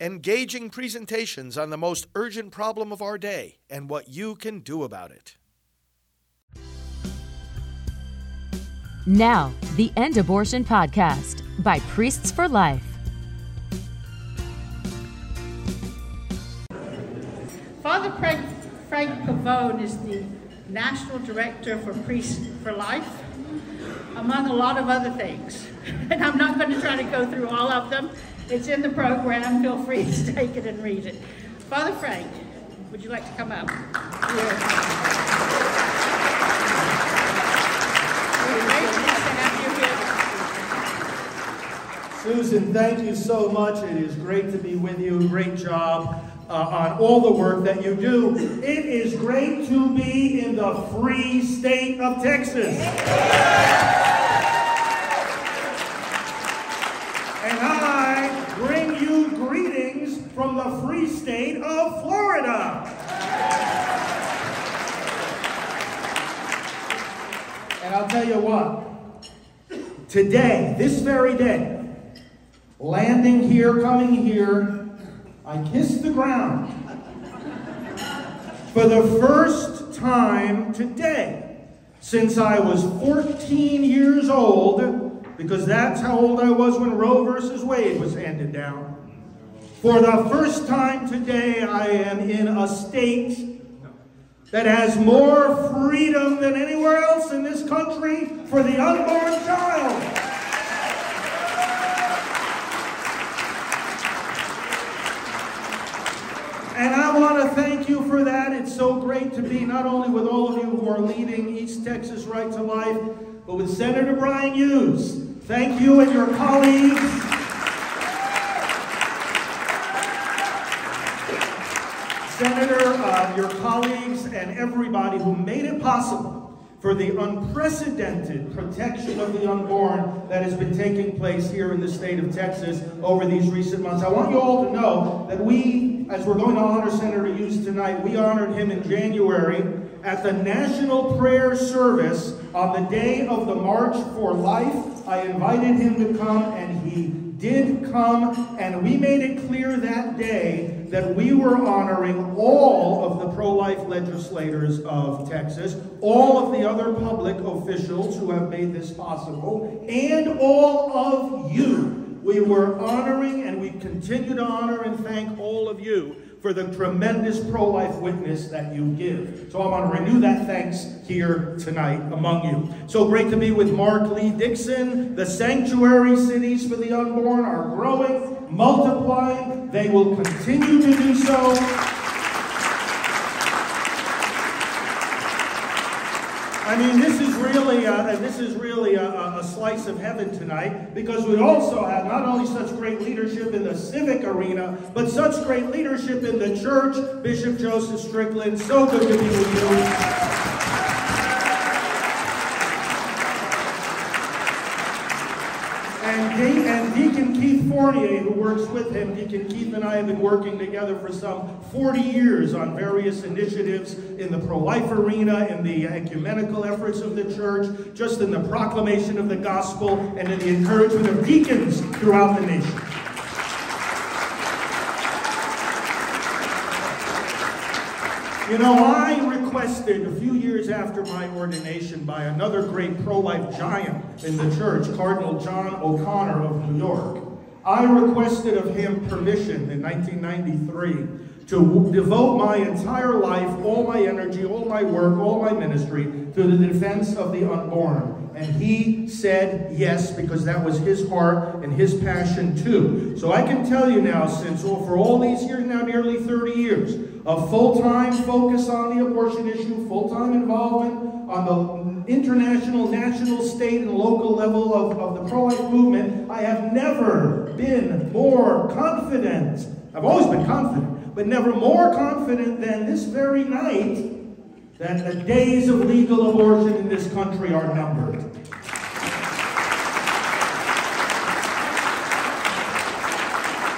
engaging presentations on the most urgent problem of our day and what you can do about it. Now, the End Abortion Podcast by Priests for Life. Father Frank, Frank Pavone is the National Director for Priests for Life, among a lot of other things. And I'm not going to try to go through all of them. It's in the program. Feel free to take it and read it. Father Frank, would you like to come up? Susan, thank you so much. It is great to be with you. Great job uh, on all the work that you do. It is great to be in the free state of Texas. And I bring you greetings from the free state of Florida. And I'll tell you what, today, this very day, landing here, coming here, I kissed the ground for the first time today since I was 14 years old, because that's how old I was when Roe versus Wade was handed down. For the first time today, I am in a state that has more freedom than anywhere else in this country for the unborn child. And I want to thank you for that. It's so great to be not only with all of you who are leading East Texas Right to Life, but with Senator Bryan Hughes. Thank you and your colleagues. Senator, uh, your colleagues, and everybody who made it possible for the unprecedented protection of the unborn that has been taking place here in the state of Texas over these recent months. I want you all to know that we, as we're going to honor Senator Hughes tonight, we honored him in January at the National Prayer Service on the day of the March for Life. I invited him to come, and he did come, and we made it clear that day that we were honoring all of the pro life legislators of Texas, all of the other public officials who have made this possible, and all of you. We were honoring and we continue to honor and thank all of you for the tremendous pro life witness that you give. So I want to renew that thanks here tonight among you. So great to be with Mark Lee Dickson. The sanctuary cities for the unborn are growing, multiplying. They will continue to do so. I mean, this is really a, this is really a, a, slice of heaven tonight because we also have not only such great leadership in the civic arena, but such great leadership in the church. Bishop Joseph Strickland, so good to be with you. and Deacon Keith Fournier, who works with him, Deacon Keith and I have been working together for some 40 years on various initiatives in the pro-life arena, in the ecumenical efforts of the church, just in the proclamation of the gospel, and in the encouragement of deacons throughout the nation. You know, I requested a few years after my ordination by another great pro life giant in the church, Cardinal John O'Connor of New York. I requested of him permission in 1993 to devote my entire life, all my energy, all my work, all my ministry to the defense of the unborn. And he said yes because that was his heart and his passion too. So I can tell you now, since for all these years now, nearly 30 years, a full-time focus on the abortion issue, full-time involvement on the international, national, state, and local level of, of the pro-life movement, I have never been more confident. I've always been confident but never more confident than this very night that the days of legal abortion in this country are numbered.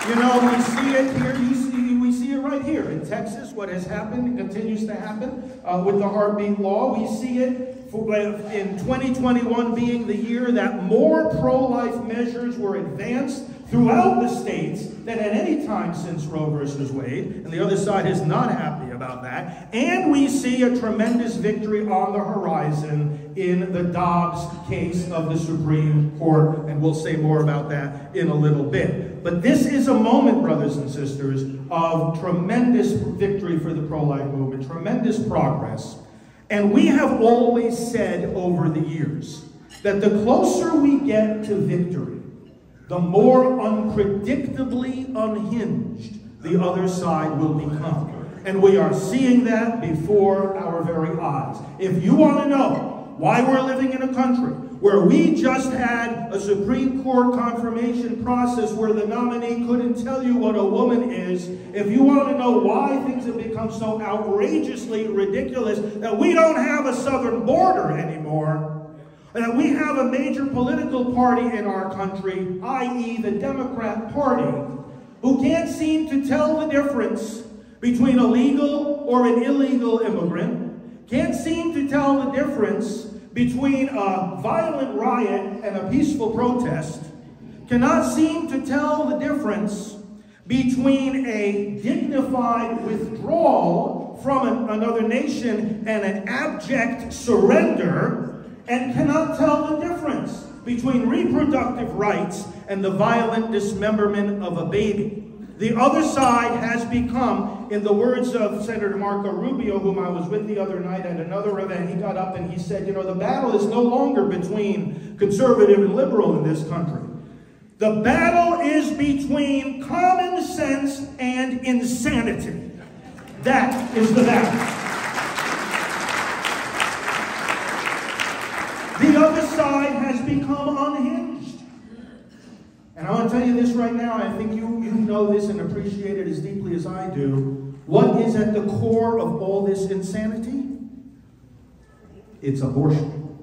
You know, we see it here. You see, we see it right here in Texas. What has happened continues to happen uh, with the heartbeat law. We see it in 2021 being the year that more pro-life measures were advanced throughout the states than at any time since Roe versus Wade, and the other side is not happy about that. And we see a tremendous victory on the horizon in the Dobbs case of the Supreme Court, and we'll say more about that in a little bit. But this is a moment, brothers and sisters, of tremendous victory for the pro life movement, tremendous progress. And we have always said over the years that the closer we get to victory, the more unpredictably unhinged the other side will become. And we are seeing that before our very eyes. If you want to know why we're living in a country where we just had a Supreme Court confirmation process where the nominee couldn't tell you what a woman is, if you want to know why things have become so outrageously ridiculous that we don't have a southern border anymore, and that we have a major political party in our country, i.e., the Democrat Party, who can't seem to tell the difference between a legal or an illegal immigrant, can't seem to tell the difference between a violent riot and a peaceful protest, cannot seem to tell the difference between a dignified withdrawal from an, another nation and an abject surrender and cannot tell the difference between reproductive rights and the violent dismemberment of a baby. The other side has become, in the words of Senator Marco Rubio, whom I was with the other night at another event, he got up and he said, You know, the battle is no longer between conservative and liberal in this country. The battle is between common sense and insanity. That is the battle. The other side has become unhinged. And I want to tell you this right now, I think you, you know this and appreciate it as deeply as I do. What is at the core of all this insanity? It's abortion.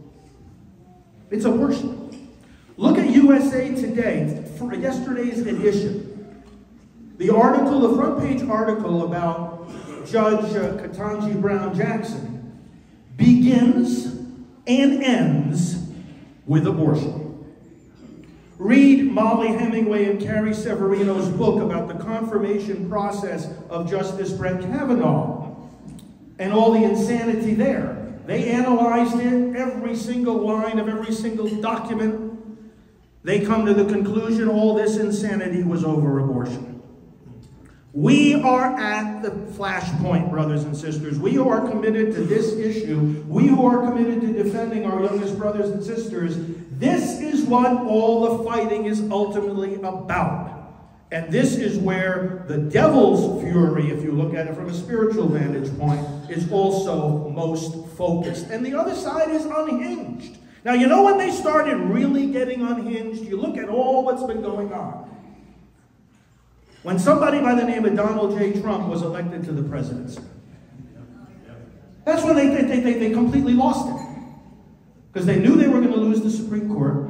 It's abortion. Look at USA Today, for yesterday's edition. The article, the front page article about Judge uh, Ketanji Brown Jackson begins and ends with abortion. Read Mollie Hemingway and Carrie Severino's book about the confirmation process of Justice Brett Kavanaugh and all the insanity there. They analyzed it, every single line of every single document. They come to the conclusion all this insanity was over abortion. We are at the flashpoint, brothers and sisters. We who are committed to this issue, we who are committed to defending our youngest brothers and sisters, this is what all the fighting is ultimately about. And this is where the devil's fury, if you look at it from a spiritual vantage point, is also most focused. And the other side is unhinged. Now, you know when they started really getting unhinged? You look at all what's been going on. When somebody by the name of Donald J. Trump was elected to the presidency, that's when they, they, they, they completely lost it. Because they knew they were going to lose the Supreme Court,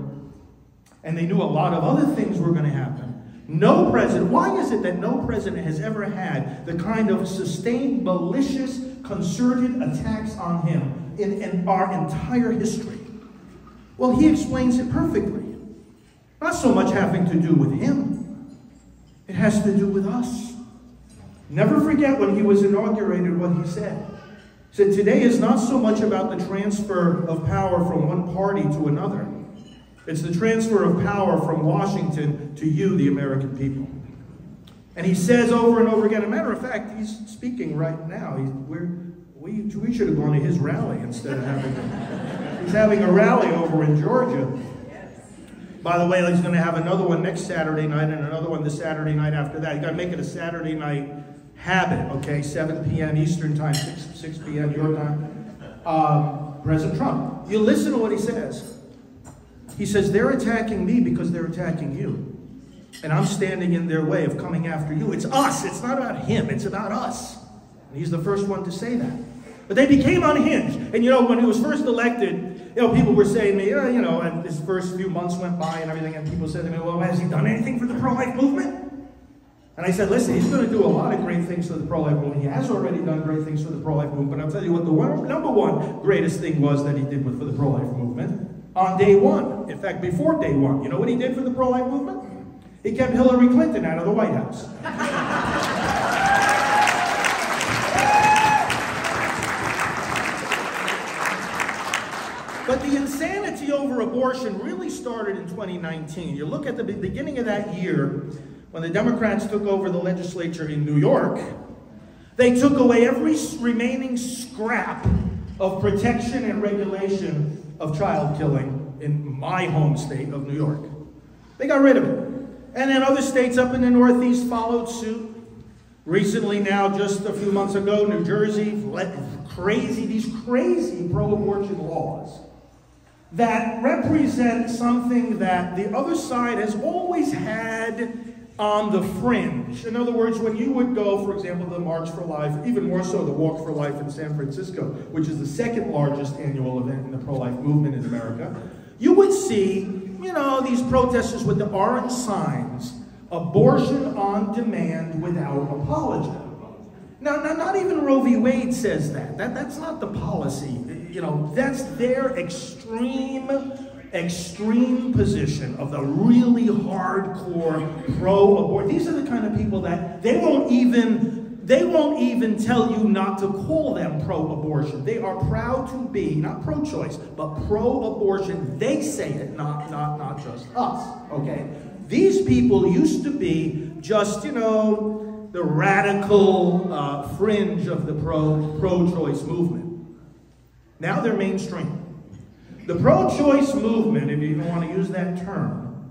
and they knew a lot of other things were going to happen. No president, why is it that no president has ever had the kind of sustained, malicious, concerted attacks on him in, in our entire history? Well, he explains it perfectly. Not so much having to do with him, it has to do with us. Never forget when he was inaugurated what he said. He said, Today is not so much about the transfer of power from one party to another. It's the transfer of power from Washington to you, the American people. And he says over and over again, a matter of fact, he's speaking right now. He's, we, we should have gone to his rally instead of having, he's having a rally over in Georgia. By the way, he's going to have another one next Saturday night and another one the Saturday night after that. You got to make it a Saturday night habit, okay? 7 p.m. Eastern time, 6, 6 p.m. your time. Um, President Trump. You listen to what he says. He says, they're attacking me because they're attacking you. And I'm standing in their way of coming after you. It's us. It's not about him. It's about us. And he's the first one to say that. But they became unhinged. And you know, when he was first elected, you know, people were saying to me, oh, you know, and his first few months went by and everything, and people said to me, well, has he done anything for the pro-life movement? And I said, listen, he's going to do a lot of great things for the pro-life movement. He has already done great things for the pro-life movement. But I'll tell you what the one, number one greatest thing was that he did with, for the pro-life movement on day one. In fact, before day one. You know what he did for the pro-life movement? He kept Hillary Clinton out of the White House. But the insanity over abortion really started in 2019. You look at the beginning of that year when the Democrats took over the legislature in New York, they took away every remaining scrap of protection and regulation of child killing in my home state of New York. They got rid of it. And then other states up in the Northeast followed suit. Recently, now, just a few months ago, New Jersey let crazy, these crazy pro abortion laws that represent something that the other side has always had on the fringe. In other words, when you would go, for example, the March for Life, even more so the Walk for Life in San Francisco, which is the second largest annual event in the pro life movement in America, you would see, you know, these protesters with the orange signs abortion on demand without apology. Now, now, not even Roe v. Wade says that. that. That's not the policy. You know, that's their extreme, extreme position of the really hardcore pro-abort. These are the kind of people that they won't even, they won't even tell you not to call them pro-abortion. They are proud to be, not pro-choice, but pro-abortion. They say it, not, not, not just us, okay? These people used to be just, you know, the radical uh, fringe of the pro, pro-choice movement. Now they're mainstream. The pro-choice movement, if you even want to use that term,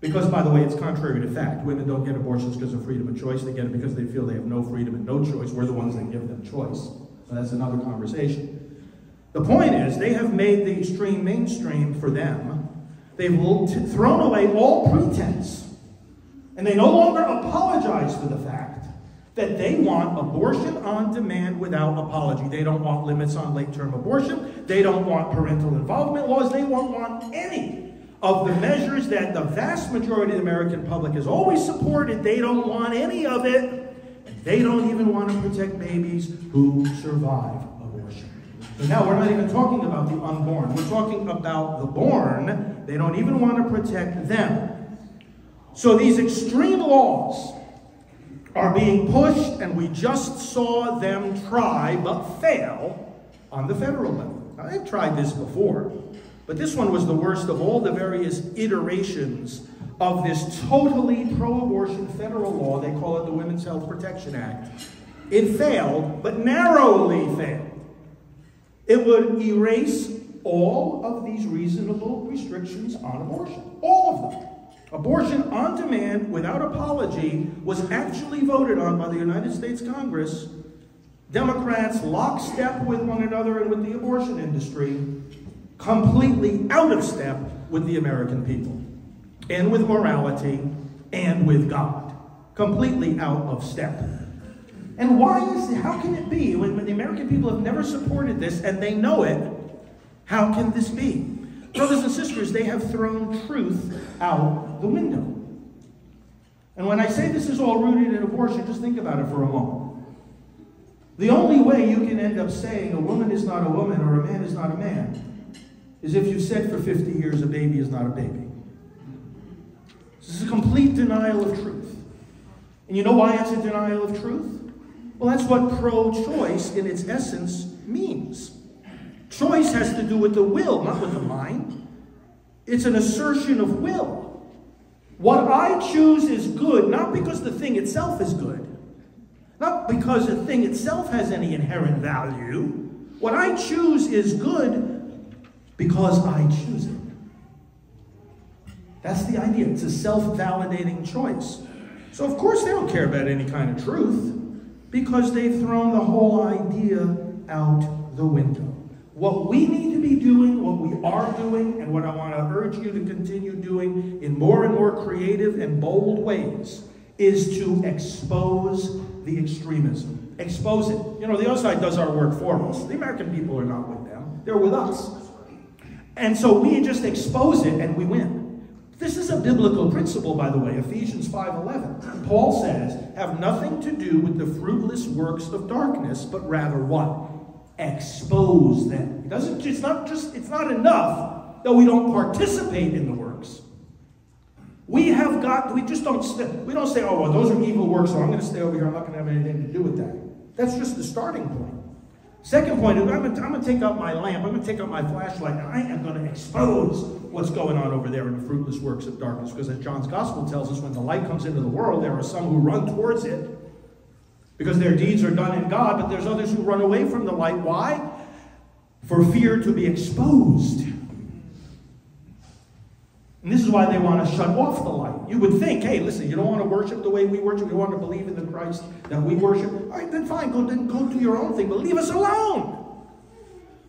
because by the way, it's contrary to fact. Women don't get abortions because of freedom of choice. They get it because they feel they have no freedom and no choice. We're the ones that give them choice. So that's another conversation. The point is, they have made the extreme mainstream for them. They've thrown away all pretense. And they no longer apologize for the fact that they want abortion on demand without apology. They don't want limits on late term abortion. They don't want parental involvement laws. They won't want any of the measures that the vast majority of the American public has always supported. They don't want any of it. They don't even want to protect babies who survive abortion. So now we're not even talking about the unborn. We're talking about the born. They don't even want to protect them. So these extreme laws are being pushed, and we just saw them try but fail on the federal level. Now, they've tried this before, but this one was the worst of all the various iterations of this totally pro abortion federal law. They call it the Women's Health Protection Act. It failed, but narrowly failed. It would erase all of these reasonable restrictions on abortion, all of them. Abortion on demand without apology was actually voted on by the United States Congress. Democrats lockstep with one another and with the abortion industry, completely out of step with the American people, and with morality, and with God. Completely out of step. And why is it? How can it be when, when the American people have never supported this and they know it? How can this be? Brothers and sisters, they have thrown truth out the window. And when I say this is all rooted in abortion, just think about it for a moment. The only way you can end up saying a woman is not a woman or a man is not a man is if you said for 50 years a baby is not a baby. This is a complete denial of truth. And you know why it's a denial of truth? Well, that's what pro choice in its essence means. Choice has to do with the will, not with the mind. It's an assertion of will. What I choose is good, not because the thing itself is good, not because the thing itself has any inherent value. What I choose is good because I choose it. That's the idea. It's a self validating choice. So, of course, they don't care about any kind of truth because they've thrown the whole idea out the window. What we need to be doing, what we are doing, and what I want to urge you to continue doing in more and more creative and bold ways is to expose the extremism. Expose it. You know, the other side does our work for us. The American people are not with them, they're with us. And so we just expose it and we win. This is a biblical principle, by the way, Ephesians 5:11. Paul says, "Have nothing to do with the fruitless works of darkness, but rather what? Expose them. It doesn't, it's not just, it's not enough that we don't participate in the works. We have got, we just don't, we don't say, oh, well, those are evil works, so I'm going to stay over here. I'm not going to have anything to do with that. That's just the starting point. Second point I'm going, to, I'm going to take out my lamp, I'm going to take out my flashlight, and I am going to expose what's going on over there in the fruitless works of darkness. Because as John's gospel tells us, when the light comes into the world, there are some who run towards it because their deeds are done in God, but there's others who run away from the light. Why? For fear to be exposed. And this is why they want to shut off the light. You would think, hey, listen, you don't want to worship the way we worship, you want to believe in the Christ that we worship. All right, then fine, go, then go do your own thing, but leave us alone.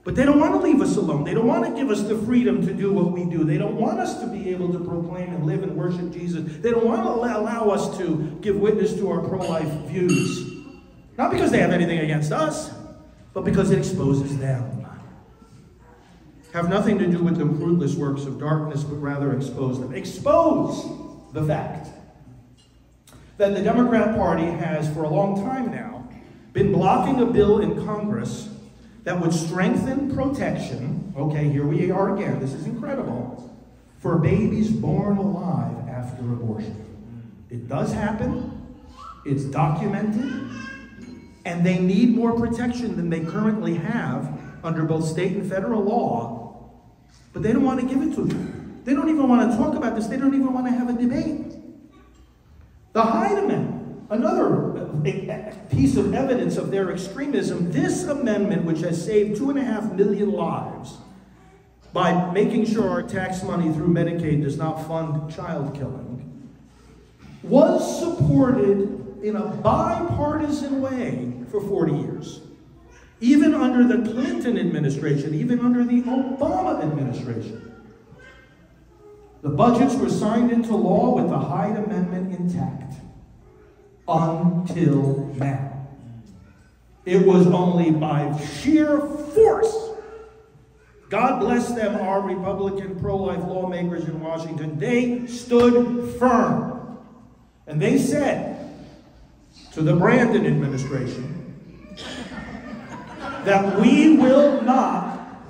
But they don't want to leave us alone. They don't want to give us the freedom to do what we do. They don't want us to be able to proclaim and live and worship Jesus. They don't want to allow us to give witness to our pro life views. Not because they have anything against us, but because it exposes them have nothing to do with the fruitless works of darkness, but rather expose them. Expose the fact that the Democrat Party has, for a long time now, been blocking a bill in Congress that would strengthen protection. Okay, here we are again. This is incredible. For babies born alive after abortion. It does happen, it's documented, and they need more protection than they currently have under both state and federal law but they don't want to give it to them. They don't even want to talk about this. They don't even want to have a debate. The Hyde another uh, piece of evidence of their extremism, this amendment, which has saved two and a half million lives by making sure our tax money through Medicaid does not fund child killing, was supported in a bipartisan way for 40 years. Even under the Clinton administration, even under the Obama administration. The budgets were signed into law with the Hyde Amendment intact. Until now. It was only by sheer force. God bless them, our Republican pro life lawmakers in Washington. They stood firm. And they said to the Brandon administration, that we will not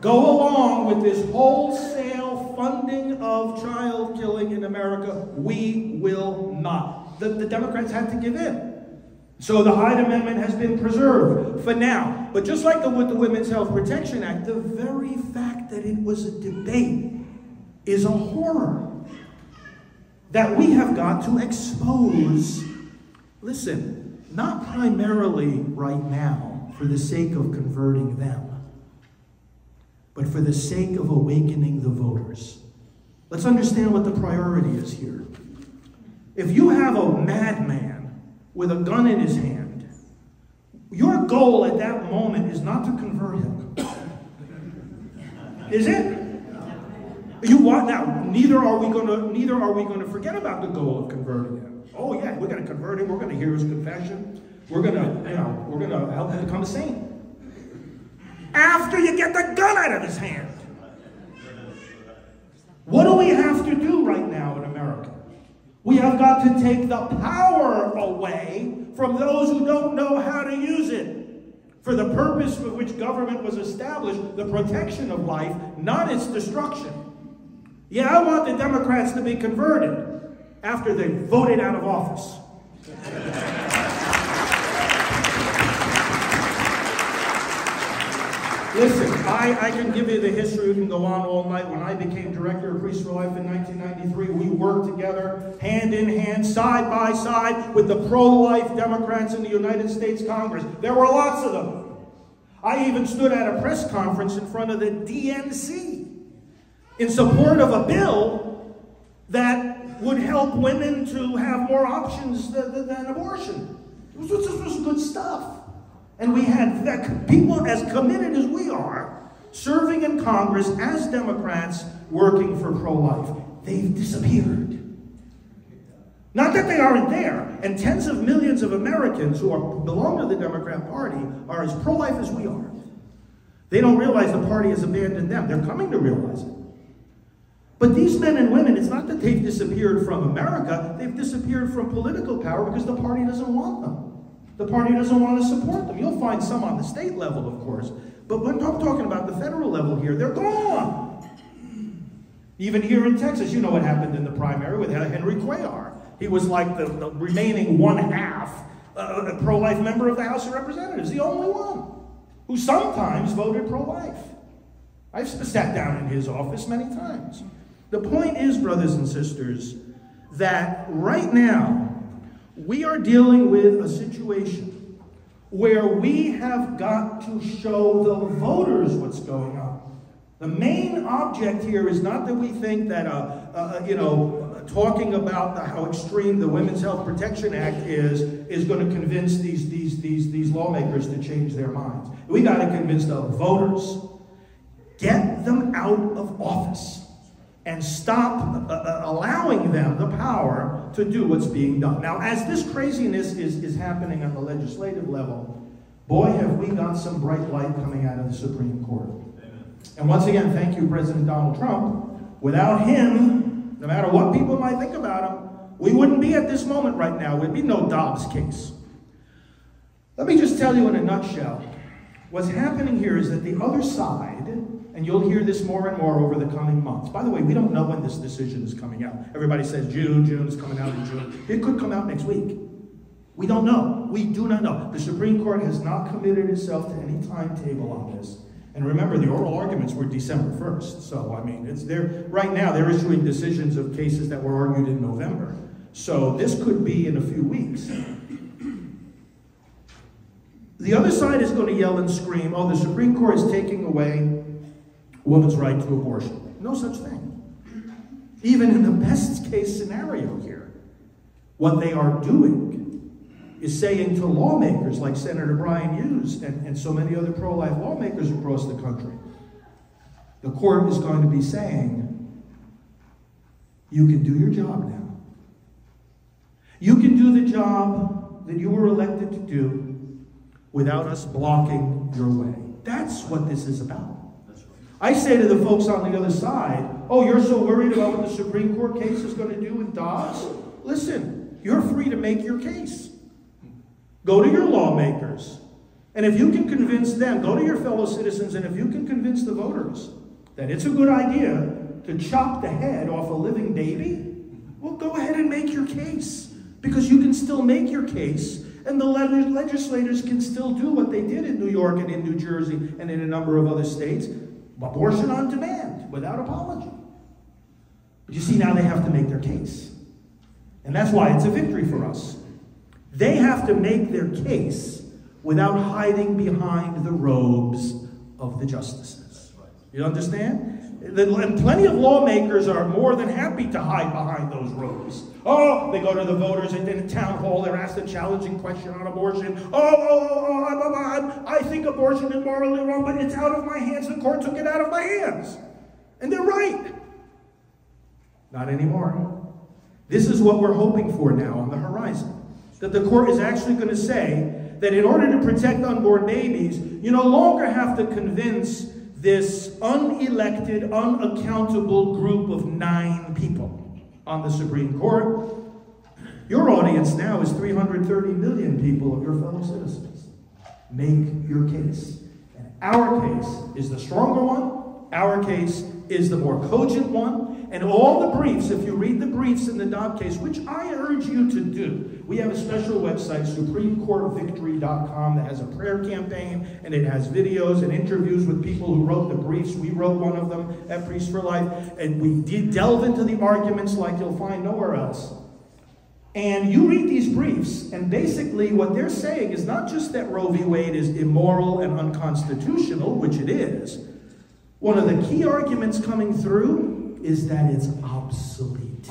go along with this wholesale funding of child killing in America. We will not. The, the Democrats had to give in. So the Hyde Amendment has been preserved for now. But just like the, with the Women's Health Protection Act, the very fact that it was a debate is a horror that we have got to expose. Listen, not primarily right now for the sake of converting them, but for the sake of awakening the voters. Let's understand what the priority is here. If you have a madman with a gun in his hand, your goal at that moment is not to convert him. Is it? You want now? Neither are we to. Neither are we going to forget about the goal of converting him. We're going to convert him. We're going to hear his confession. We're gonna, you know, we're gonna help him become a saint. After you get the gun out of his hand. What do we have to do right now in America? We have got to take the power away from those who don't know how to use it for the purpose for which government was established, the protection of life, not its destruction. Yeah, I want the Democrats to be converted after they voted out of office. Listen, I, I can give you the history. We can go on all night. When I became director of Priests for Life in 1993, we worked together, hand in hand, side by side, with the pro-life Democrats in the United States Congress. There were lots of them. I even stood at a press conference in front of the DNC in support of a bill that would help women to have more options than, than abortion. This was, was good stuff. And we had people as committed as we are serving in Congress as Democrats working for pro life. They've disappeared. Not that they aren't there, and tens of millions of Americans who are, belong to the Democrat Party are as pro life as we are. They don't realize the party has abandoned them. They're coming to realize it. But these men and women, it's not that they've disappeared from America, they've disappeared from political power because the party doesn't want them. The party doesn't want to support them. You'll find some on the state level, of course. But when I'm talking about the federal level here, they're gone. Even here in Texas, you know what happened in the primary with Henry Cuellar. He was like the, the remaining one half uh, pro life member of the House of Representatives, the only one who sometimes voted pro life. I've sat down in his office many times. The point is, brothers and sisters, that right now we are dealing with a situation where we have got to show the voters what's going on. The main object here is not that we think that, uh, uh, you know, talking about the, how extreme the Women's Health Protection Act is, is going to convince these, these, these, these lawmakers to change their minds. We got to convince the voters. Get them out of office and stop uh, uh, allowing them the power to do what's being done. Now, as this craziness is, is happening on the legislative level, boy, have we got some bright light coming out of the Supreme Court. Amen. And once again, thank you, President Donald Trump. Without him, no matter what people might think about him, we wouldn't be at this moment right now. There'd be no Dobbs case. Let me just tell you in a nutshell what's happening here is that the other side and you'll hear this more and more over the coming months. By the way, we don't know when this decision is coming out. Everybody says June, June is coming out in June. It could come out next week. We don't know. We do not know. The Supreme Court has not committed itself to any timetable on this. And remember, the oral arguments were December 1st. So, I mean, it's there right now, they're issuing decisions of cases that were argued in November. So, this could be in a few weeks. The other side is going to yell and scream, oh, the Supreme Court is taking away woman's right to abortion. No such thing. Even in the best case scenario here, what they are doing is saying to lawmakers like Senator Bryan Hughes and, and so many other pro life lawmakers across the country, the court is going to be saying, you can do your job now. You can do the job that you were elected to do without us blocking your way. That's what this is about. I say to the folks on the other side, oh, you're so worried about what the Supreme Court case is going to do with Dobbs? Listen, you're free to make your case. Go to your lawmakers. And if you can convince them, go to your fellow citizens, and if you can convince the voters that it's a good idea to chop the head off a living baby, well, go ahead and make your case. Because you can still make your case, and the legislators can still do what they did in New York and in New Jersey and in a number of other states abortion on demand without apology. But you see, now they have to make their case. And that's why it's a victory for us. They have to make their case without hiding behind the robes of the justices. You understand? And plenty of lawmakers are more than happy to hide behind those robes. Oh, they go to the voters in a town hall, they're asked a challenging question on abortion. Oh, oh, oh, oh, oh I'm, I'm, i think abortion is morally wrong, but it's out of my hands. The court took it out of my hands. And they're right. Not anymore. This is what we're hoping for now on the horizon. That the court is actually going to say that in order to protect unborn babies, you no longer have to convince this unelected, unaccountable group of nine people on the Supreme Court. Your audience now is 330 million people of your fellow citizens. Make your case. And our case is the stronger one. Our case is the more cogent one. And all the briefs, if you read the briefs in the Dobbs case, which I urge you to do, we have a special website, SupremeCourtVictory.com, that has a prayer campaign and it has videos and interviews with people who wrote the briefs. We wrote one of them at Priests for Life, and we did delve into the arguments like you'll find nowhere else. And you read these briefs, and basically what they're saying is not just that Roe v. Wade is immoral and unconstitutional, which it is. One of the key arguments coming through is that it's obsolete.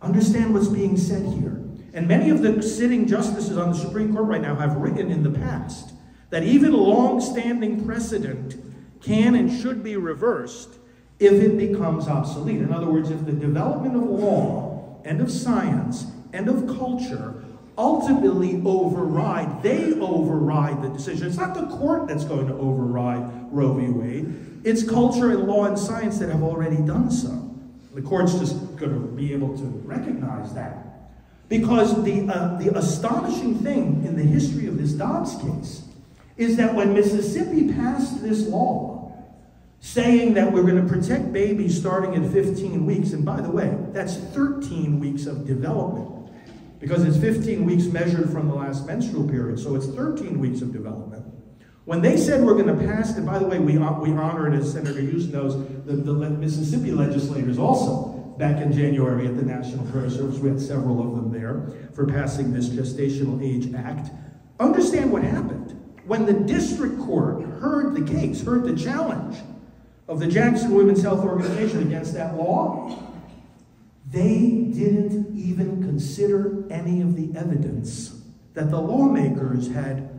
Understand what's being said here. And many of the sitting justices on the Supreme Court right now have written in the past that even long standing precedent can and should be reversed if it becomes obsolete. In other words, if the development of law and of science and of culture ultimately override, they override the decision. It's not the court that's going to override Roe v. Wade, it's culture and law and science that have already done so. The court's just going to be able to recognize that. Because the, uh, the astonishing thing in the history of this Dobbs case is that when Mississippi passed this law, saying that we're going to protect babies starting at 15 weeks. And by the way, that's 13 weeks of development because it's 15 weeks measured from the last menstrual period, so it's 13 weeks of development. When they said we're going to pass, and by the way, we, we honored, as Senator Hughes knows, the, the Mississippi legislators also back in January at the National Prayer Service. We had several of them there for passing this Gestational Age Act. Understand what happened. When the district court heard the case, heard the challenge of the Jackson Women's Health Organization against that law, they didn't even consider any of the evidence that the lawmakers had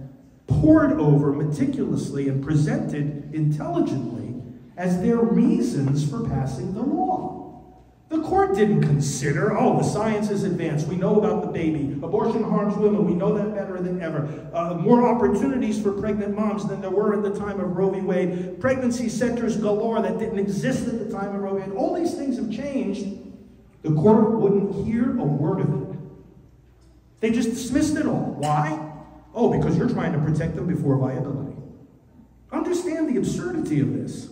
pored over meticulously and presented intelligently as their reasons for passing the law. The court didn't consider, oh, the science is advanced. We know about the baby. Abortion harms women. We know that better than ever. Uh, more opportunities for pregnant moms than there were at the time of Roe v. Wade. Pregnancy centers galore that didn't exist at the time of Roe v. Wade. All these things have changed. The court wouldn't hear a word of it. They just dismissed it all. Why? Oh, because you're trying to protect them before viability. Understand the absurdity of this.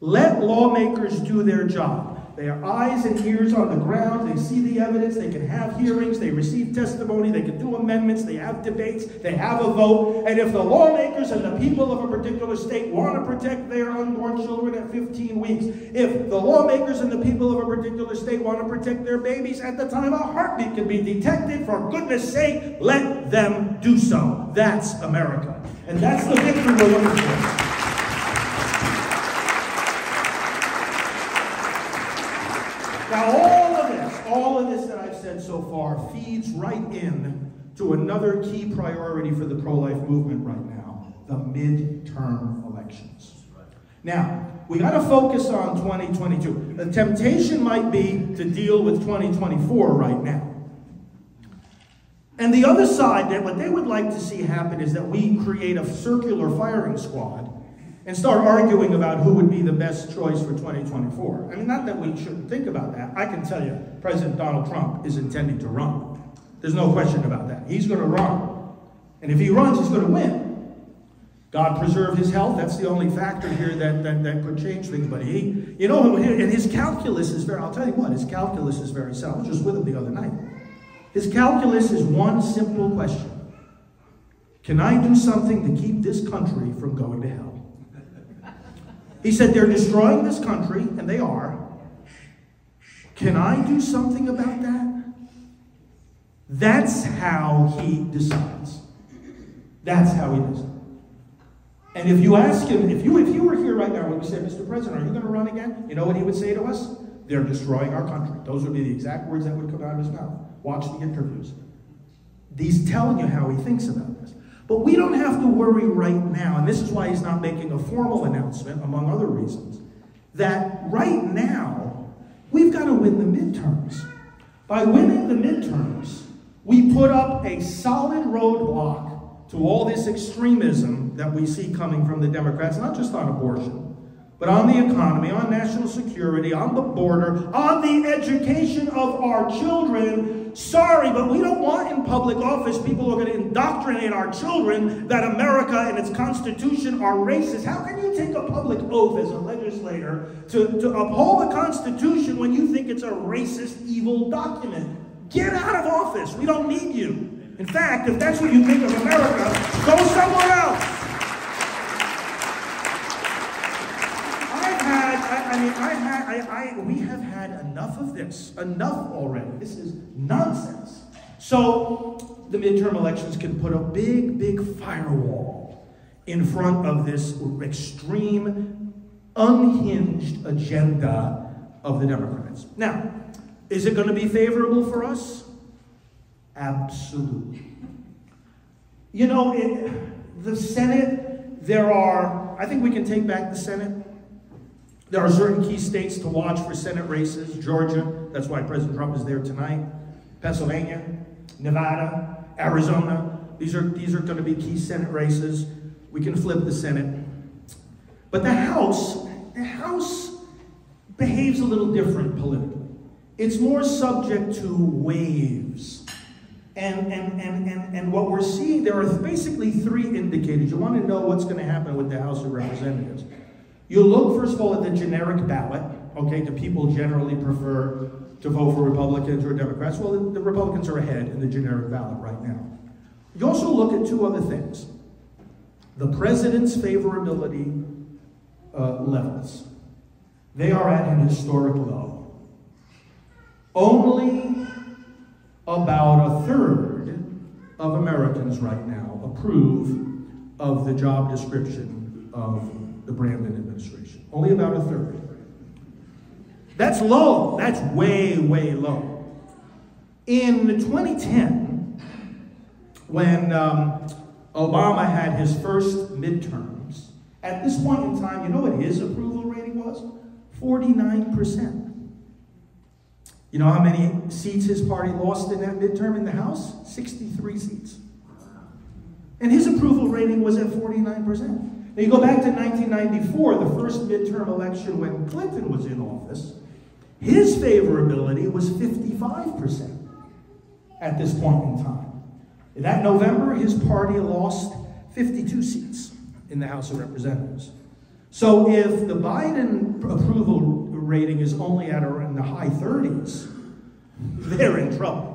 Let lawmakers do their job. They are eyes and ears on the ground. They see the evidence. They can have hearings. They receive testimony. They can do amendments. They have debates. They have a vote. And if the lawmakers and the people of a particular state want to protect their unborn children at 15 weeks, if the lawmakers and the people of a particular state want to protect their babies at the time a heartbeat can be detected, for goodness sake, let them do so. That's America. And that's the victory we're looking for. Now, all of this, all of this that I've said so far feeds right in to another key priority for the pro life movement right now the midterm elections. Now, we got to focus on 2022. The temptation might be to deal with 2024 right now. And the other side, that what they would like to see happen is that we create a circular firing squad and start arguing about who would be the best choice for 2024. I mean, not that we shouldn't think about that. I can tell you, President Donald Trump is intending to run. There's no question about that. He's going to run. And if he runs, he's going to win. God preserve his health. That's the only factor here that, that, that could change things. But he, you know, and his calculus is very, I'll tell you what, his calculus is very simple. I was just with him the other night. His calculus is one simple question Can I do something to keep this country from going to hell? He said, They're destroying this country, and they are. Can I do something about that? That's how he decides. That's how he does it. And if you ask him, if you if you were here right now and you said, Mr. President, are you going to run again? You know what he would say to us? They're destroying our country. Those would be the exact words that would come out of his mouth. Watch the interviews. He's telling you how he thinks about this. But we don't have to worry right now, and this is why he's not making a formal announcement, among other reasons, that right now, we've got to win the midterms. By winning the midterms, we put up a solid roadblock to all this extremism that we see coming from the Democrats, not just on abortion, but on the economy, on national security, on the border, on the education of our children, Sorry, but we don't want in public office people who are going to indoctrinate our children that America and its Constitution are racist. How can you take a public oath as a legislator to, to uphold the Constitution when you think it's a racist, evil document? Get out of office. We don't need you. In fact, if that's what you think of America, go somewhere else. I've had, I, mean, I had, I, I, we have had enough of this. Enough already. This is nonsense. So the midterm elections can put a big, big firewall in front of this extreme, unhinged agenda of the Democrats. Now, is it going to be favorable for us? Absolutely. You know, it, the Senate, there are, I think we can take back the Senate. There are certain key states to watch for Senate races. Georgia, that's why President Trump is there tonight. Pennsylvania, Nevada, Arizona. These are, these are going to be key Senate races. We can flip the Senate. But the House, the House behaves a little different politically. It's more subject to waves. And, and, and, and, and what we're seeing, there are basically three indicators. You want to know what's going to happen with the House of Representatives. You look, first of all, at the generic ballot. Okay, do people generally prefer to vote for Republicans or Democrats? Well, the, Republicans are ahead in the generic ballot right now. You also look at two other things the president's favorability uh, levels. They are at an historic low. Only about a third of Americans right now approve of the job description of the Brandon administration. Only about a third. That's low. That's way, way low. In 2010, when um, Obama had his first midterms, at this point in time, you know what his approval rating was? 49%. You know how many seats his party lost in that midterm in the House? 63 seats. And his approval rating was at 49%. Now you go back to 1994, the first midterm election when Clinton was in office, his favorability was 55% at this point in time. That November, his party lost 52 seats in the House of Representatives. So if the Biden approval rating is only at in the high 30s, they're in trouble.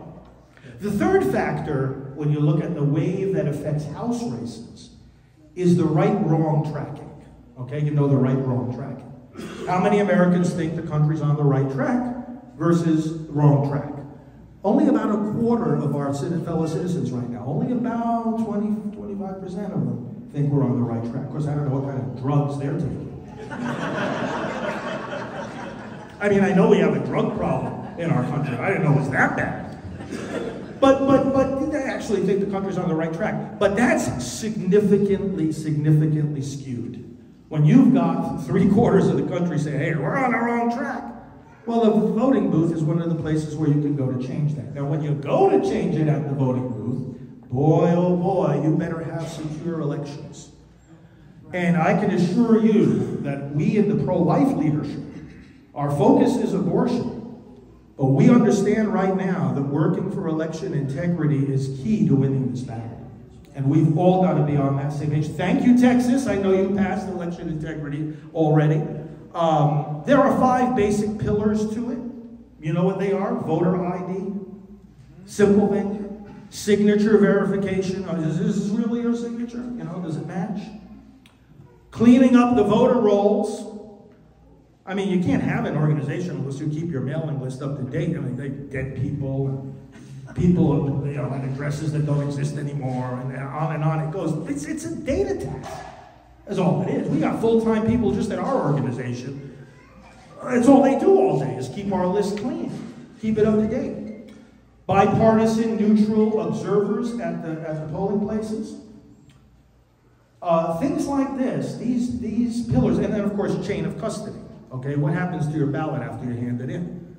The third factor, when you look at the wave that affects House races, is the right wrong tracking. Okay, you know the right wrong tracking. How many Americans think the country's on the right track versus the wrong track? Only about a quarter of our fellow citizens right now, only about 20, 25% of them think we're on the right track. Of course, I don't know what kind of drugs they're taking. I mean, I know we have a drug problem in our country. I didn't know it was that bad. But, but, but they actually think the country's on the right track. But that's significantly, significantly skewed. When you've got three quarters of the country saying, hey, we're on the wrong track. Well, the voting booth is one of the places where you can go to change that. Now, when you go to change it at the voting booth, boy, oh boy, you better have secure elections. And I can assure you that we in the pro life leadership, our focus is abortion. But we understand right now that working for election integrity is key to winning this battle. And we've all got to be on that same page. Thank you, Texas. I know you passed election integrity already. Um, there are five basic pillars to it. You know what they are? Voter ID, simple thing, signature verification. Oh, is this really your signature? You know, does it match? Cleaning up the voter rolls. I mean, you can't have an organization unless you keep your mailing list up to date. I mean, they dead people, people, you know, and addresses that don't exist anymore, and on and on it goes. It's, it's a data tax. That's all it is. We got full-time people just at our organization. That's all they do all day is keep our list clean, keep it up to date. Bipartisan, neutral observers at the at the polling places. Uh, things like this, these these pillars, and then of course chain of custody. Okay, what happens to your ballot after you hand it in?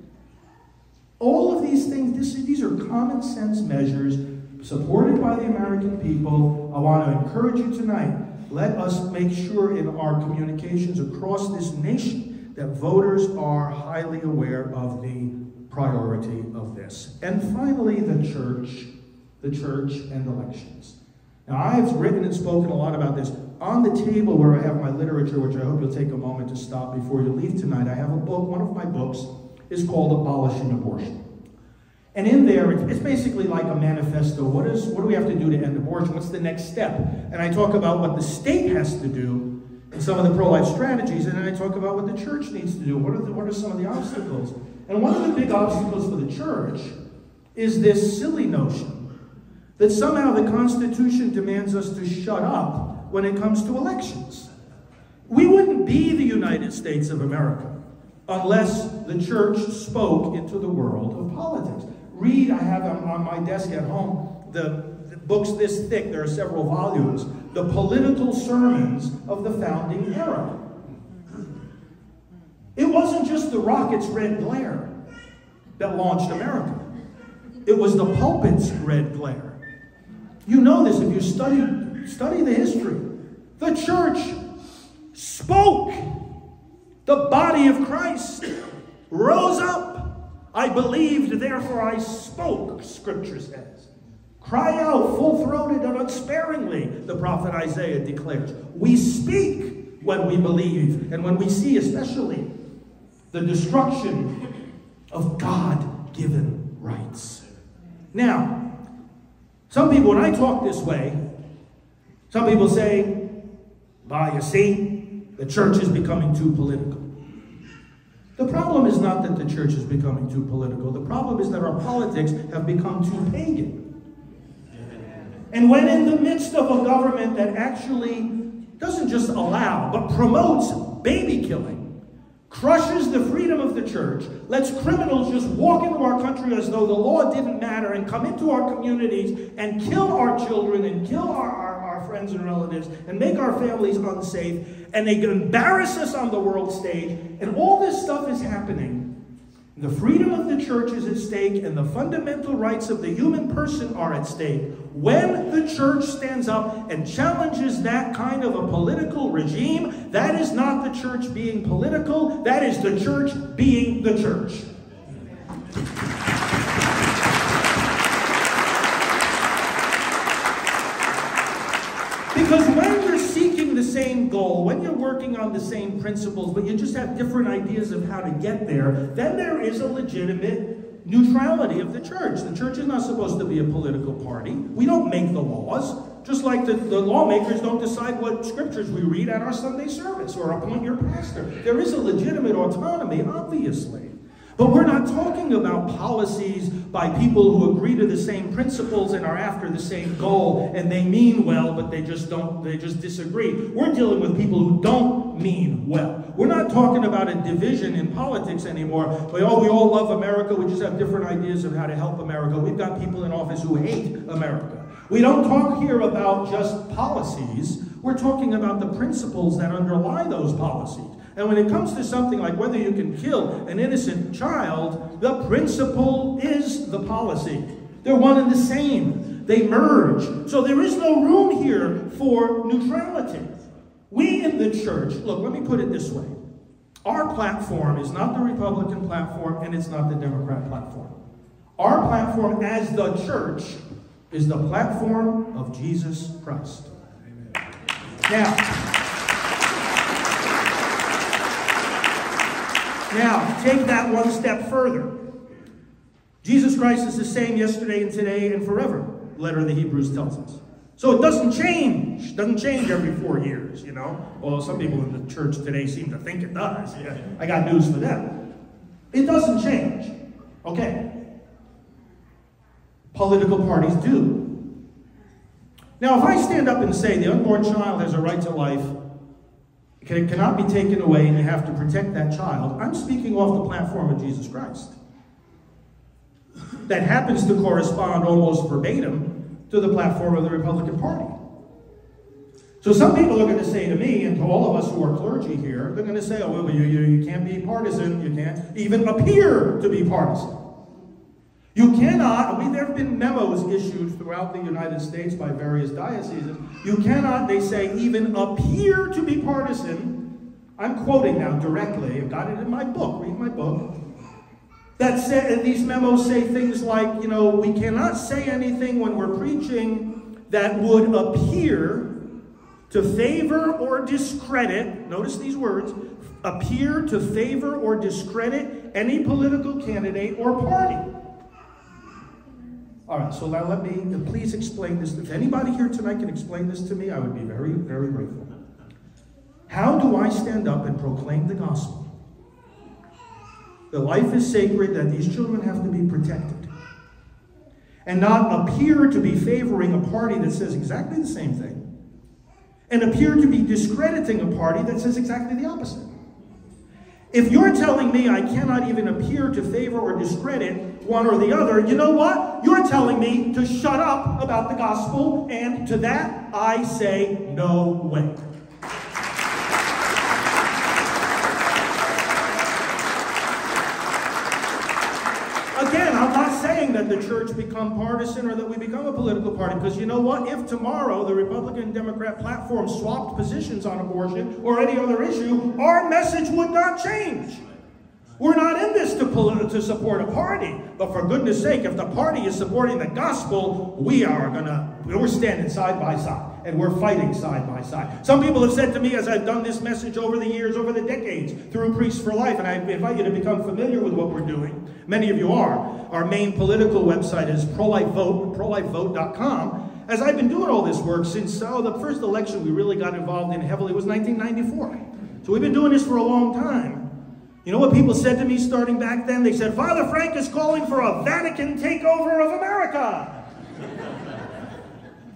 All of these things, this, these are common sense measures supported by the American people. I want to encourage you tonight. Let us make sure in our communications across this nation that voters are highly aware of the priority of this. And finally, the church, the church and elections. Now, I've written and spoken a lot about this on the table where I have my literature, which I hope you'll take a moment to stop before you leave tonight, I have a book. One of my books is called Abolishing Abortion. And in there, it's basically like a manifesto. What, is, what do we have to do to end abortion? What's the next step? And I talk about what the state has to do and some of the pro life strategies, and then I talk about what the church needs to do. What are, the, what are some of the obstacles? And one of the big obstacles for the church is this silly notion that somehow the Constitution demands us to shut up when it comes to elections. We wouldn't be the United States of America unless the church spoke into the world of politics. Read, I have on my desk at home, the, the books this thick, there are several volumes, the political sermons of the founding era. It wasn't just the rocket's red glare that launched America. It was the pulpit's red glare. You know this if you study Study the history. The church spoke. The body of Christ rose up. I believed, therefore I spoke, scripture says. Cry out full throated and unsparingly, the prophet Isaiah declares. We speak when we believe and when we see, especially, the destruction of God given rights. Now, some people, when I talk this way, some people say, "Bah, you see, the church is becoming too political. The problem is not that the church is becoming too political. The problem is that our politics have become too pagan. And when in the midst of a government that actually doesn't just allow, but promotes baby killing, crushes the freedom of the church, lets criminals just walk into our country as though the law didn't matter and come into our communities and kill our children and kill our, our, friends and relatives and make our families unsafe, and they embarrass us on the world stage, and all this stuff is happening. The freedom of the church is at stake, and the fundamental rights of the human person are at stake. When the church stands up and challenges that kind of a political regime, that is not the church being political, that is the church being the church. Because when you're seeking the same goal, when you're working on the same principles, but you just have different ideas of how to get there, then there is a legitimate neutrality of the church. The church is not supposed to be a political party. We don't make the laws, just like the, the lawmakers don't decide what scriptures we read at our Sunday service or appoint your pastor. There is a legitimate autonomy, obviously. But we're not talking about policies by people who agree to the same principles and are after the same goal and they mean well, but they just don't, they just disagree. We're dealing with people who don't mean well. We're not talking about a division in politics anymore. Like, oh, we all love America, we just have different ideas of how to help America. We've got people in office who hate America. We don't talk here about just policies, we're talking about the principles that underlie those policies. And when it comes to something like whether you can kill an innocent child, the principle is the policy. They're one and the same. They merge. So there is no room here for neutrality. We in the church, look, let me put it this way. Our platform is not the Republican platform and it's not the Democrat platform. Our platform as the church is the platform of Jesus Christ. Now, Now, take that one step further. Jesus Christ is the same yesterday and today and forever, letter of the Hebrews tells us. So it doesn't change. It doesn't change every four years, you know. Although some people in the church today seem to think it does. Yeah, I got news for them. It doesn't change. Okay. Political parties do. Now, if I stand up and say the unborn child has a right to life it cannot be taken away and you have to protect that child. I'm speaking off the platform of Jesus Christ. That happens to correspond almost verbatim to the platform of the Republican Party. So some people are going to say to me, and to all of us who are clergy here, they're going to say, oh, well, you, you, you can't be partisan. You can't even appear to be partisan. You cannot, mean, there have been memos issued throughout the United States by various dioceses. You cannot, they say, even appear to be partisan. I'm quoting now directly, I've got it in my book, read my book. That said, these memos say things like, you know, we cannot say anything when we're preaching that would appear to favor or discredit, notice these words, appear to favor or discredit any political candidate or party. All right, so now let me, please explain this. If anybody here tonight can explain this to me, I would be very, very grateful. How do I stand up and proclaim the gospel? The life is sacred, that these children have to be protected. And not appear to be favoring a party that says exactly the same thing, and appear to be discrediting a party that says exactly the opposite. If you're telling me I cannot even appear to favor or discredit one or the other, you know what? You're telling me to shut up about the gospel, and to that I say no way. Again, I'm not saying that the church become partisan or that we become a political party, because you know what? If tomorrow the Republican Democrat platform swapped positions on abortion or any other issue, our message would not change. We're not in this to, to support a party, but for goodness sake, if the party is supporting the gospel, we are gonna, we're standing side by side and we're fighting side by side. Some people have said to me as I've done this message over the years, over the decades, through Priests for Life, and I invite you to become familiar with what we're doing. Many of you are. Our main political website is pro-life vote, prolifevote.com. As I've been doing all this work since oh, the first election we really got involved in heavily was 1994. So we've been doing this for a long time. You know what people said to me starting back then? They said, Father Frank is calling for a Vatican takeover of America.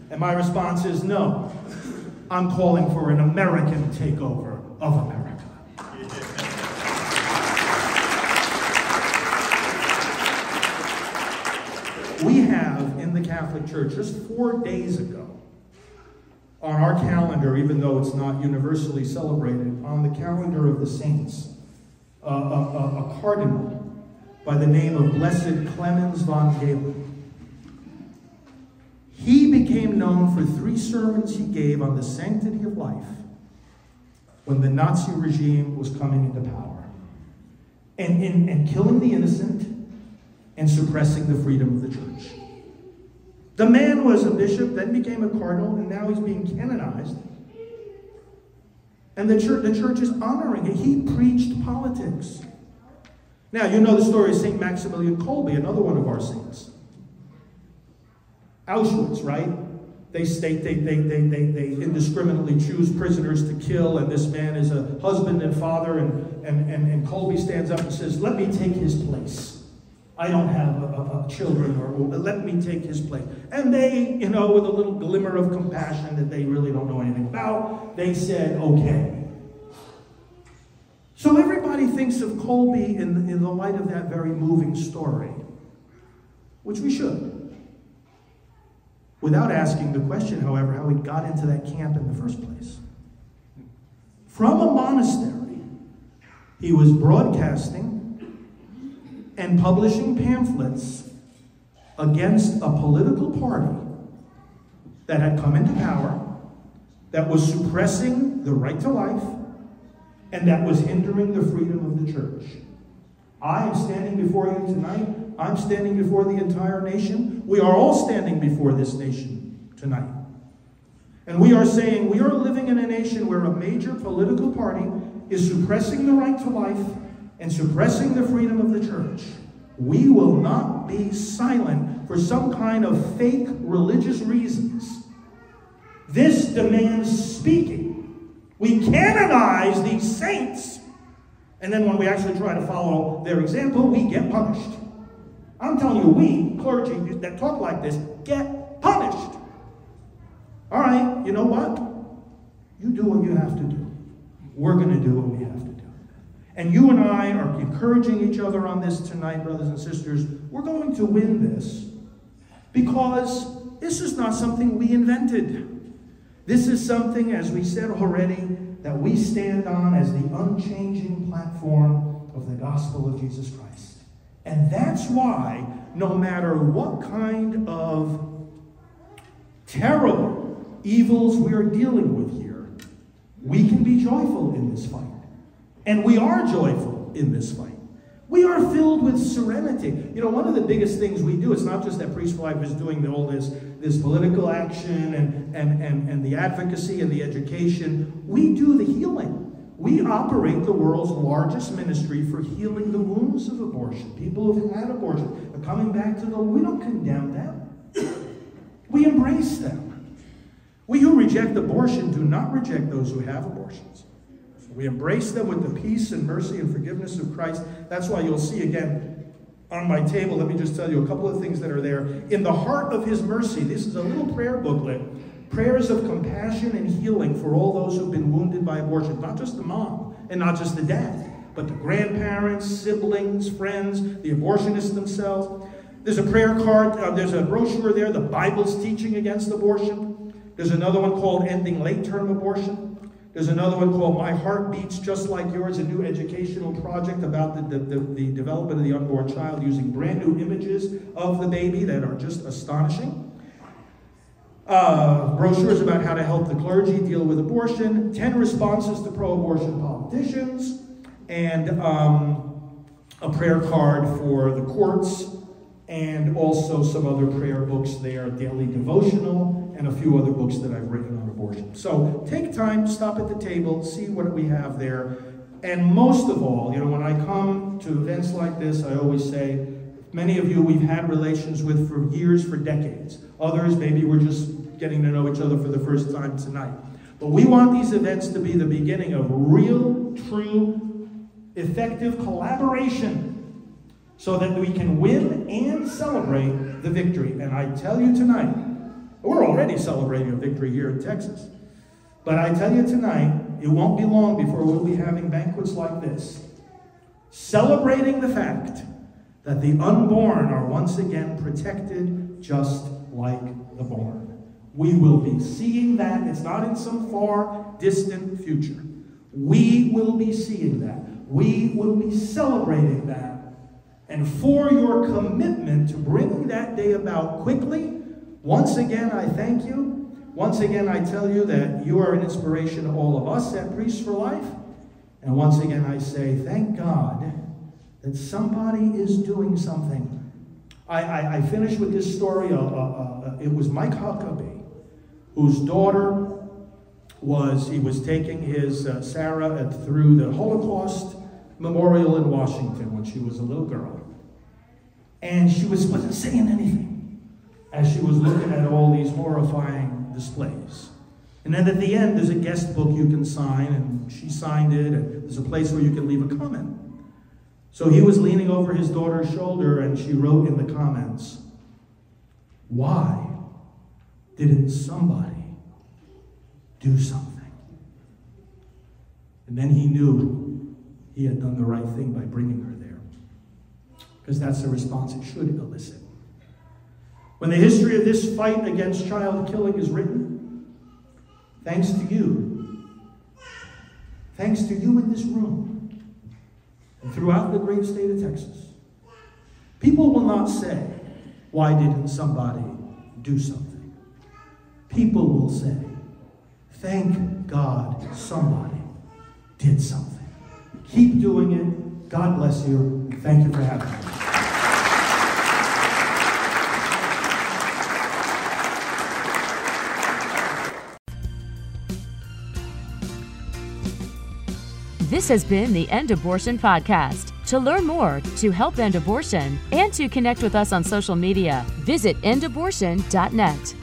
And my response is no. I'm calling for an American takeover of America. We have in the Catholic Church just four days ago on our calendar, even though it's not universally celebrated, on the calendar of the saints a, a, a cardinal by the name of Blessed Clemens von Galen. He became known for three sermons he gave on the sanctity of life when the Nazi regime was coming into power and, and, and killing the innocent and suppressing the freedom of the church. The man was a bishop, then became a cardinal, and now he's being canonized. And the church, the church is honoring it. He preached politics. Now, you know the story of St. Maximilian Kolbe, another one of our saints. Auschwitz, right? They state they, they, they, they, they indiscriminately choose prisoners to kill, and this man is a husband and father, and, and, and, and Kolbe stands up and says, Let me take his place. I don't have a, a, a children, or let me take his place. And they, you know, with a little glimmer of compassion that they really don't know anything about, they said, okay. So everybody thinks of Kolbe in, in the light of that very moving story, which we should. Without asking the question, however, how he got into that camp in the first place. From a monastery, he was broadcasting and publishing pamphlets against a political party that had come into power, that was suppressing the right to life, and that was hindering the freedom of the church. I am standing before you tonight. I'm standing before the entire nation. We are all standing before this nation tonight. And we are saying we are living in a nation where a major political party is suppressing the right to life and suppressing the freedom of the church, we will not be silent for some kind of fake religious reasons. This demands speaking. We canonize these saints, and then when we actually try to follow their example, we get punished. I'm telling you, we, clergy that talk like this, get punished. All right, you know what? You do what you have to do. We're going to do what we have to do. And you and I are encouraging each other on this tonight, brothers and sisters. We're going to win this because this is not something we invented. This is something, as we said already, that we stand on as the unchanging platform of the gospel of Jesus Christ. And that's why, no matter what kind of terrible evils we are dealing with here, we can be joyful in this fight. And we are joyful in this fight. We are filled with serenity. You know, one of the biggest things we do, it's not just that Priest Life is doing all this, this political action and, and, and, and the advocacy and the education. We do the healing. We operate the world's largest ministry for healing the wounds of abortion. People who've had abortion are coming back to the Lord. we don't condemn them. We embrace them. We who reject abortion do not reject those who have abortions. We embrace them with the peace and mercy and forgiveness of Christ. That's why you'll see again on my table, let me just tell you a couple of things that are there. In the heart of his mercy, this is a little prayer booklet prayers of compassion and healing for all those who've been wounded by abortion, not just the mom and not just the dad, but the grandparents, siblings, friends, the abortionists themselves. There's a prayer card, uh, there's a brochure there, the Bible's teaching against abortion. There's another one called Ending Late Term Abortion. There's another one called My Heart Beats Just Like Yours, a new educational project about the, the, the, the, development of the unborn child using brand new images of the baby that are just astonishing. Uh, brochures about how to help the clergy deal with abortion, 10 responses to pro abortion politicians, and um, a prayer card for the courts, and also some other prayer books there, daily devotional, and a few other books that I've written on abortion. So take time, stop at the table, see what we have there. And most of all, you know, when I come to events like this, I always say, many of you we've had relations with for years, for decades. Others, maybe we're just getting to know each other for the first time tonight. But we want these events to be the beginning of real, true, effective collaboration so that we can win and celebrate the victory. And I tell you tonight, we're already celebrating a victory here in Texas. But I tell you tonight, it won't be long before we'll be having banquets like this, celebrating the fact that the unborn are once again protected just like the born. We will be seeing that. It's not in some far distant future. We will be seeing that. We will be celebrating that and for your commitment to bringing that day about quickly. Once again, I thank you. Once again, I tell you that you are an inspiration to all of us at Priests for Life. And once again, I say, thank God that somebody is doing something. I, I, I with this story. Uh, uh, uh, it was Mike Huckabee, whose daughter was, he was taking his uh, Sarah through the Holocaust Memorial in Washington when she was a little girl. And she was, wasn't saying anything as she was looking at all these horrifying displays. And then at the end, there's a guest book you can sign, and she signed it, and there's a place where you can leave a comment. So he was leaning over his daughter's shoulder, and she wrote in the comments, Why didn't somebody do something? And then he knew he had done the right thing by bringing her there. Because that's the response it should elicit. When the history of this fight against child killing is written, thanks to you, thanks to you in this room, and throughout the great state of Texas, people will not say, Why didn't somebody do something? People will say, Thank God somebody did something. Keep doing it. God bless you. Thank you for having me. This has been the End Abortion Podcast. To learn more, to help end abortion, and to connect with us on social media, visit endabortion.net.